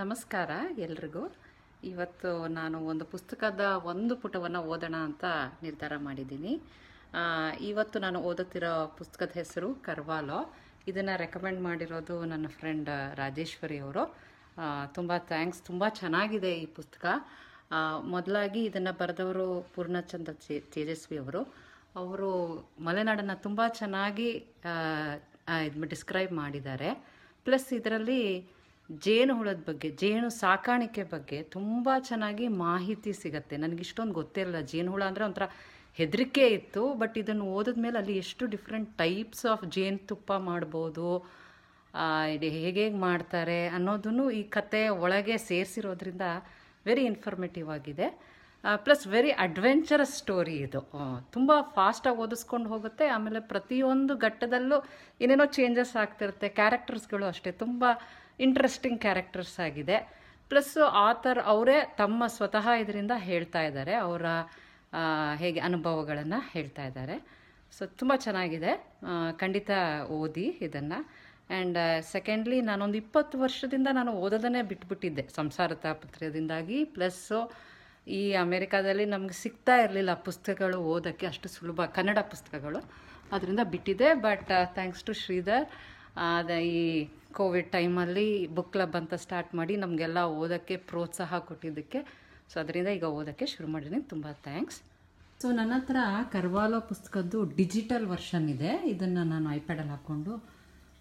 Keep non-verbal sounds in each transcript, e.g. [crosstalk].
ನಮಸ್ಕಾರ ಎಲ್ರಿಗೂ. ಇವತ್ತು ನಾನು ಒಂದು ಪುಸ್ತಕದ ಒಂದು ಪುಟವನ್ನು ಓದೋಣ ಅಂತ ನಿರ್ಧಾರ ಮಾಡಿದ್ದೀನಿ. ಇವತ್ತು ನಾನು ಓದುತ್ತಿರೋ ಪುಸ್ತಕದ ಹೆಸರು ಕರ್ವಾಲೋ. ಇದನ್ನು ರೆಕಮೆಂಡ್ ಮಾಡಿರೋದು ನನ್ನ ಫ್ರೆಂಡ್ ರಾಜೇಶ್ವರಿ ಅವರು. ತುಂಬ ಥ್ಯಾಂಕ್ಸ್ ತುಂಬ ಚೆನ್ನಾಗಿದೆ ಈ ಪುಸ್ತಕ. ಮೊದಲಾಗಿ ಇದನ್ನು ಬರೆದವರು ಪೂರ್ಣಚಂದ್ರ ತೇಜಸ್ವಿ ಅವರು. ಅವರು ಮಲೆನಾಡನ್ನು ತುಂಬ ಚೆನ್ನಾಗಿ ಡಿಸ್ಕ್ರೈಬ್ ಮಾಡಿದ್ದಾರೆ. ಪ್ಲಸ್ ಇದರಲ್ಲಿ ಜೇನು ಹುಳದ ಬಗ್ಗೆ, ಜೇನು ಸಾಕಾಣಿಕೆ ಬಗ್ಗೆ ತುಂಬ ಚೆನ್ನಾಗಿ ಮಾಹಿತಿ ಸಿಗತ್ತೆ. ನನಗೆ ಇಷ್ಟೊಂದು ಗೊತ್ತಿರಲ್ಲ. ಜೇನು ಹುಳ ಅಂದರೆ ಒಂಥರ ಹೆದರಿಕೆ ಇತ್ತು ಬಟ್ ಇದನ್ನು ಓದಿದ್ಮೇಲೆ ಅಲ್ಲಿ ಎಷ್ಟು ಡಿಫ್ರೆಂಟ್ ಟೈಪ್ಸ್ ಆಫ್ ಜೇನುತುಪ್ಪ ಮಾಡ್ಬೋದು ಇದು ಹೇಗೆ ಹೇಗೆ ಮಾಡ್ತಾರೆ ಅನ್ನೋದನ್ನು ಈ ಕತೆ ಒಳಗೆ ಸೇರಿಸಿರೋದ್ರಿಂದ ವೆರಿ ಇನ್ಫಾರ್ಮೇಟಿವ್ ಆಗಿದೆ. ಪ್ಲಸ್ ವೆರಿ ಅಡ್ವೆಂಚರಸ್ ಸ್ಟೋರಿ ಇದು. ತುಂಬ ಫಾಸ್ಟಾಗಿ ಓದಿಸ್ಕೊಂಡು ಹೋಗುತ್ತೆ. ಆಮೇಲೆ ಪ್ರತಿಯೊಂದು ಘಟ್ಟದಲ್ಲೂ ಏನೇನೋ ಚೇಂಜಸ್ ಆಗ್ತಿರುತ್ತೆ. ಕ್ಯಾರೆಕ್ಟರ್ಸ್ಗಳು ಅಷ್ಟೇ. ತುಂಬ ಇಂಟ್ರೆಸ್ಟಿಂಗ್ ಕ್ಯಾರೆಕ್ಟರ್ಸ್ ಆಗಿದೆ. ಪ್ಲಸ್ ಆಥರ್ ಅವರೇ ತಮ್ಮ ಸ್ವತಃ ಇದರಿಂದ ಹೇಳ್ತಾ ಇದ್ದಾರೆ. ಅವರ ಹೇಗೆ ಅನುಭವಗಳನ್ನು ಹೇಳ್ತಾ ಇದ್ದಾರೆ. ಸೊ ತುಂಬ ಚೆನ್ನಾಗಿದೆ. ಖಂಡಿತ ಓದಿ ಇದನ್ನು. ಆ್ಯಂಡ್ ಸೆಕೆಂಡ್ಲಿ ನಾನೊಂದು ಇಪ್ಪತ್ತು ವರ್ಷದಿಂದ ನಾನು ಓದೋದನ್ನೇ ಬಿಟ್ಬಿಟ್ಟಿದ್ದೆ. ಸಂಸಾರ ತಾಪತ್ರದಿಂದಾಗಿ ಪ್ಲಸ್ಸು ಈ ಅಮೇರಿಕಾದಲ್ಲಿ ನಮ್ಗೆ ಸಿಗ್ತಾ ಇರಲಿಲ್ಲ ಪುಸ್ತಕಗಳು ಓದೋಕ್ಕೆ ಅಷ್ಟು ಸುಲಭ. ಕನ್ನಡ ಪುಸ್ತಕಗಳು ಅದರಿಂದ ಬಿಟ್ಟಿದೆ ಬಟ್ ಥ್ಯಾಂಕ್ಸ್ ಟು ಶ್ರೀಧರ್ ಅದ ಈ ಕೋವಿಡ್ ಟೈಮಲ್ಲಿ ಬುಕ್ ಕ್ಲಬ್ ಅಂತ ಸ್ಟಾರ್ಟ್ ಮಾಡಿ ನಮಗೆಲ್ಲ ಓದೋಕ್ಕೆ ಪ್ರೋತ್ಸಾಹ ಕೊಟ್ಟಿದ್ದಕ್ಕೆ. ಸೊ ಅದರಿಂದ ಈಗ ಓದೋಕ್ಕೆ ಶುರು ಮಾಡಿದ್ದೀನಿ. ತುಂಬ ಥ್ಯಾಂಕ್ಸ್ ಸೊ ನನ್ನ ಹತ್ರ ಕರ್ವಾಲೋ ಪುಸ್ತಕದ್ದು ಡಿಜಿಟಲ್ ವರ್ಷನ್ ಇದೆ. ಇದನ್ನು ನಾನು ಐಪ್ಯಾಡಲ್ಲಿ ಹಾಕ್ಕೊಂಡು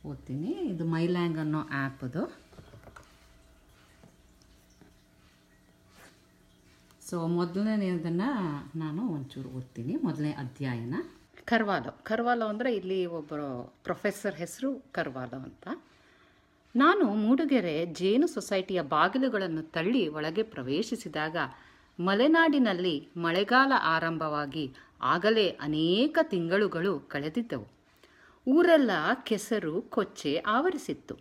ಓದ್ತೀನಿ. ಇದು ಮೈಲ್ಯಾಂಗ್ ಅನ್ನೋ ಆ್ಯಪದು ಸೊ ಮೊದಲನೇದನ್ನು ನಾನು ಒಂಚೂರು ಓದ್ತೀನಿ. ಮೊದಲನೇ ಅಧ್ಯಾಯನ. ಕರ್ವಾಲೋ. ಕರ್ವಾಲೋ ಅಂದರೆ ಇಲ್ಲಿ ಒಬ್ಬರು ಪ್ರೊಫೆಸರ್ ಹೆಸರು ಕರ್ವಾಲೋ ಅಂತ. ನಾನು ಮೂಡುಗೆರೆ ಜೇನು ಸೊಸೈಟಿಯ ಬಾಗಿಲುಗಳನ್ನು ತಳ್ಳಿ ಒಳಗೆ ಪ್ರವೇಶಿಸಿದಾಗ ಮಲೆನಾಡಿನಲ್ಲಿ ಮಳೆಗಾಲ ಆರಂಭವಾಗಿ ಆಗಲೇ ಅನೇಕ ತಿಂಗಳುಗಳು ಕಳೆದಿದ್ದವು. ಊರೆಲ್ಲ ಕೆಸರು, ಕೊಚ್ಚೆ ಆವರಿಸಿತ್ತು.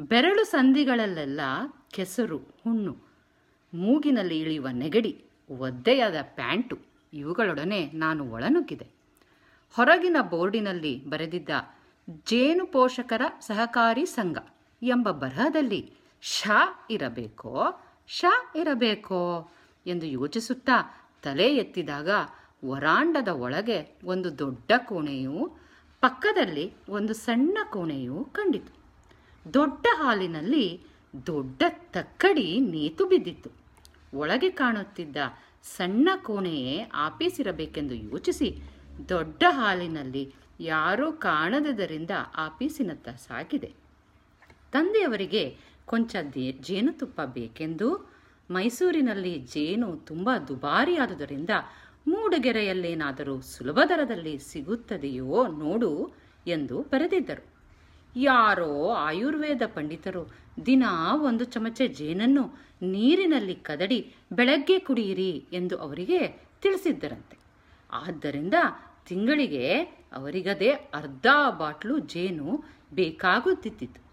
ಬೆರಳು ಸಂಧಿಗಳಲ್ಲೆಲ್ಲ ಕೆಸರು, ಹುಣ್ಣು, ಮೂಗಿನಲ್ಲಿ ಇಳಿಯುವ ನೆಗಡಿ, ಒದ್ದೆಯಾದ ಪ್ಯಾಂಟು, ಇವುಗಳೊಡನೆ ನಾನು ಒಳನುಗ್ಗಿದೆ. ಹೊರಗಿನ ಬೋರ್ಡಿನಲ್ಲಿ ಬರೆದಿದ್ದ ಜೇನು ಪೋಷಕರ ಸಹಕಾರಿ ಸಂಘ ಎಂಬ ಬರಹದಲ್ಲಿ ಶ ಇರಬೇಕೋ ಶ ಇರಬೇಕೋ ಎಂದು ಯೋಚಿಸುತ್ತಾ ತಲೆ ಎತ್ತಿದಾಗ ವರಾಂಡದ ಒಳಗೆ ಒಂದು ದೊಡ್ಡ ಕೋಣೆಯು, ಪಕ್ಕದಲ್ಲಿ ಒಂದು ಸಣ್ಣ ಕೋಣೆಯು ಕಂಡಿತು. ದೊಡ್ಡ ಹಾಲಿನಲ್ಲಿ ದೊಡ್ಡ ತಕ್ಕಡಿ ನೇತು ಬಿದ್ದಿತ್ತು. ಒಳಗೆ ಕಾಣುತ್ತಿದ್ದ ಸಣ್ಣ ಕೋಣೆಯೇ ಆಪೀಸಿರಬೇಕೆಂದು ಯೋಚಿಸಿ ದೊಡ್ಡ ಹಾಲಿನಲ್ಲಿ ಯಾರೂ ಕಾಣದದರಿಂದ ಪೀಸಿನತ್ತ ಸಾಗಿದೆ ತಂದೆಯವರಿಗೆ ಕೊಂಚ ದೇ ಜೇನುತುಪ್ಪ ಬೇಕೆಂದು, ಮೈಸೂರಿನಲ್ಲಿ ಜೇನು ತುಂಬ ದುಬಾರಿಯಾದುದರಿಂದ ಮೂಡುಗೆರೆಯಲ್ಲೇನಾದರೂ ಸುಲಭ ದರದಲ್ಲಿ ಸಿಗುತ್ತದೆಯೋ ನೋಡು ಎಂದು ಬರೆದಿದ್ದರು. ಯಾರೋ ಆಯುರ್ವೇದ ಪಂಡಿತರು ದಿನ ಒಂದು ಚಮಚೆ ಜೇನನ್ನು ನೀರಿನಲ್ಲಿ ಕದಡಿ ಬೆಳಗ್ಗೆ ಕುಡಿಯಿರಿ ಎಂದು ಅವರಿಗೆ ತಿಳಿಸಿದ್ದರಂತೆ. ಆದ್ದರಿಂದ ತಿಂಗಳಿಗೆ ಅವರಿಗದೇ ಅರ್ಧ ಬಾಟ್ಲು ಜೇನು ಬೇಕಾಗುತ್ತಿತ್ತು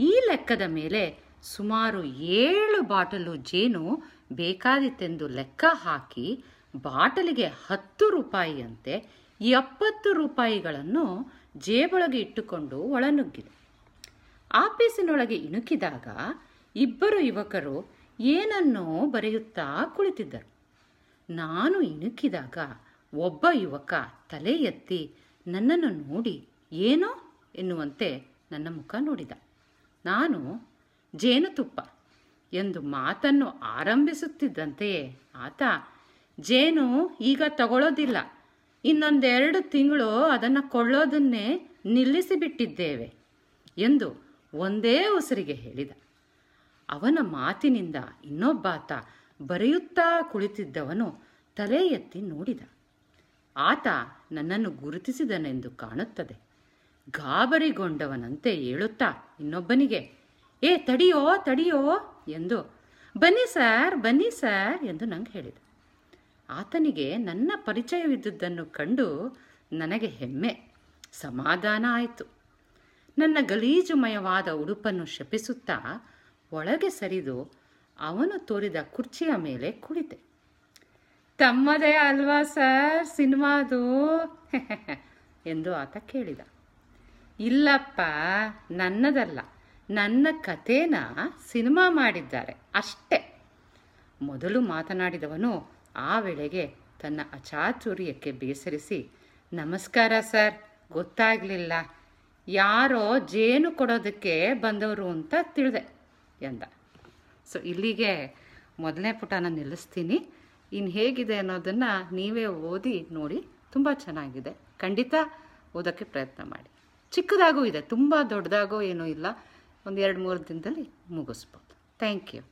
ಈ ಲೆಕ್ಕದ ಮೇಲೆ ಸುಮಾರು ಏಳು ಬಾಟಲು ಜೇನು ಬೇಕಾದಿತ್ತೆಂದು ಲೆಕ್ಕ ಹಾಕಿ ಬಾಟಲಿಗೆ ಹತ್ತು ರೂಪಾಯಿಯಂತೆ ಎಪ್ಪತ್ತು ರೂಪಾಯಿಗಳನ್ನು ಜೇಬೊಳಗೆ ಇಟ್ಟುಕೊಂಡು ಒಳನುಗ್ಗಿದೆ. ಆಫೀಸಿನೊಳಗೆ ಇಣುಕಿದಾಗ ಇಬ್ಬರು ಯುವಕರು ಏನನ್ನೋ ಬರೆಯುತ್ತಾ ಕುಳಿತಿದ್ದರು. ನಾನು ಇಣುಕಿದಾಗ ಒಬ್ಬ ಯುವಕ ತಲೆ ಎತ್ತಿ ನನ್ನನ್ನು ನೋಡಿ ಏನೋ ಎನ್ನುವಂತೆ ನನ್ನ ಮುಖ ನೋಡಿದ. ನಾನು ಜೇನುತುಪ್ಪ ಎಂದು ಮಾತನ್ನು ಆರಂಭಿಸುತ್ತಿದ್ದಂತೆಯೇ ಆತ, ಜೇನು ಈಗ ತಗೊಳ್ಳೋದಿಲ್ಲ ಇನ್ನೊಂದೆರಡು ತಿಂಗಳು ಅದನ್ನು ಕೊಳ್ಳೋದನ್ನೇ ನಿಲ್ಲಿಸಿಬಿಟ್ಟಿದ್ದೇವೆ ಎಂದು ಒಂದೇ ಉಸಿರಿಗೆ ಹೇಳಿದ. ಅವನ ಮಾತಿನಿಂದ ಇನ್ನೊಬ್ಬಾತ ಬರೆಯುತ್ತಾ ಕುಳಿತಿದ್ದವನು ತಲೆ ಎತ್ತಿ ನೋಡಿದ. ಆತ ನನ್ನನ್ನು ಗುರುತಿಸಿದನೆಂದು ಕಾಣುತ್ತದೆ. ಗಾಬರಿಗೊಂಡವನಂತೆ ಹೇಳುತ್ತಾ ಇನ್ನೊಬ್ಬನಿಗೆ, ಏ, ತಡಿಯೋ ತಡಿಯೋ ಎಂದು, ಬನ್ನಿ ಸರ್ ಬನ್ನಿ ಸರ್ ಎಂದು ನಂಗೆ ಹೇಳಿದ. ಆತನಿಗೆ ನನ್ನ ಪರಿಚಯವಿದ್ದುದನ್ನು ಕಂಡು ನನಗೆ ಹೆಮ್ಮೆ, ಸಮಾಧಾನ ಆಯಿತು. ನನ್ನ ಗಲೀಜುಮಯವಾದ ಉಡುಪನ್ನು ಶಪಿಸುತ್ತಾ ಒಳಗೆ ಸರಿದು ಅವನು ತೋರಿದ ಕುರ್ಚಿಯ ಮೇಲೆ ಕುಳಿತೆ. ತಮ್ಮದೇ ಅಲ್ವಾ ಸರ್ ಸಿನಿಮಾದು? [laughs] ಎಂದು ಆತ ಕೇಳಿದ. ಇಲ್ಲಪ್ಪ, ನನ್ನದಲ್ಲ. ನನ್ನ ಕಥೆನ ಸಿನಿಮಾ ಮಾಡಿದ್ದಾರೆ ಅಷ್ಟೇ. ಮೊದಲು ಮಾತನಾಡಿದವನು ಆ ವೇಳೆಗೆ ತನ್ನ ಅಚಾತುರ್ಯಕ್ಕೆ ಬೇಸರಿಸಿ, ನಮಸ್ಕಾರ ಸರ್, ಗೊತ್ತಾಗಲಿಲ್ಲ. ಯಾರೋ ಜೇನು ಕೊಡೋದಕ್ಕೆ ಬಂದವರು ಅಂತ ತಿಳಿದೆ, ಎಂದ. ಸೊ ಇಲ್ಲಿಗೆ ಮೊದಲನೇ ಪುಟನ ನಿಲ್ಲಿಸ್ತೀನಿ. ಇನ್ನು ಹೇಗಿದೆ ಅನ್ನೋದನ್ನು ನೀವೇ ಓದಿ ನೋಡಿ ತುಂಬ ಚೆನ್ನಾಗಿದೆ. ಖಂಡಿತ ಓದೋಕ್ಕೆ ಪ್ರಯತ್ನ ಮಾಡಿ. ಚಿಕ್ಕದಾಗೂ ಇದೆ, ತುಂಬ ದೊಡ್ಡದಾಗೋ ಏನೂ ಇಲ್ಲ. ಒಂದು ಎರಡು ಮೂರು ದಿನದಲ್ಲಿ ಮುಗಿಸ್ಬೋದು. Thank you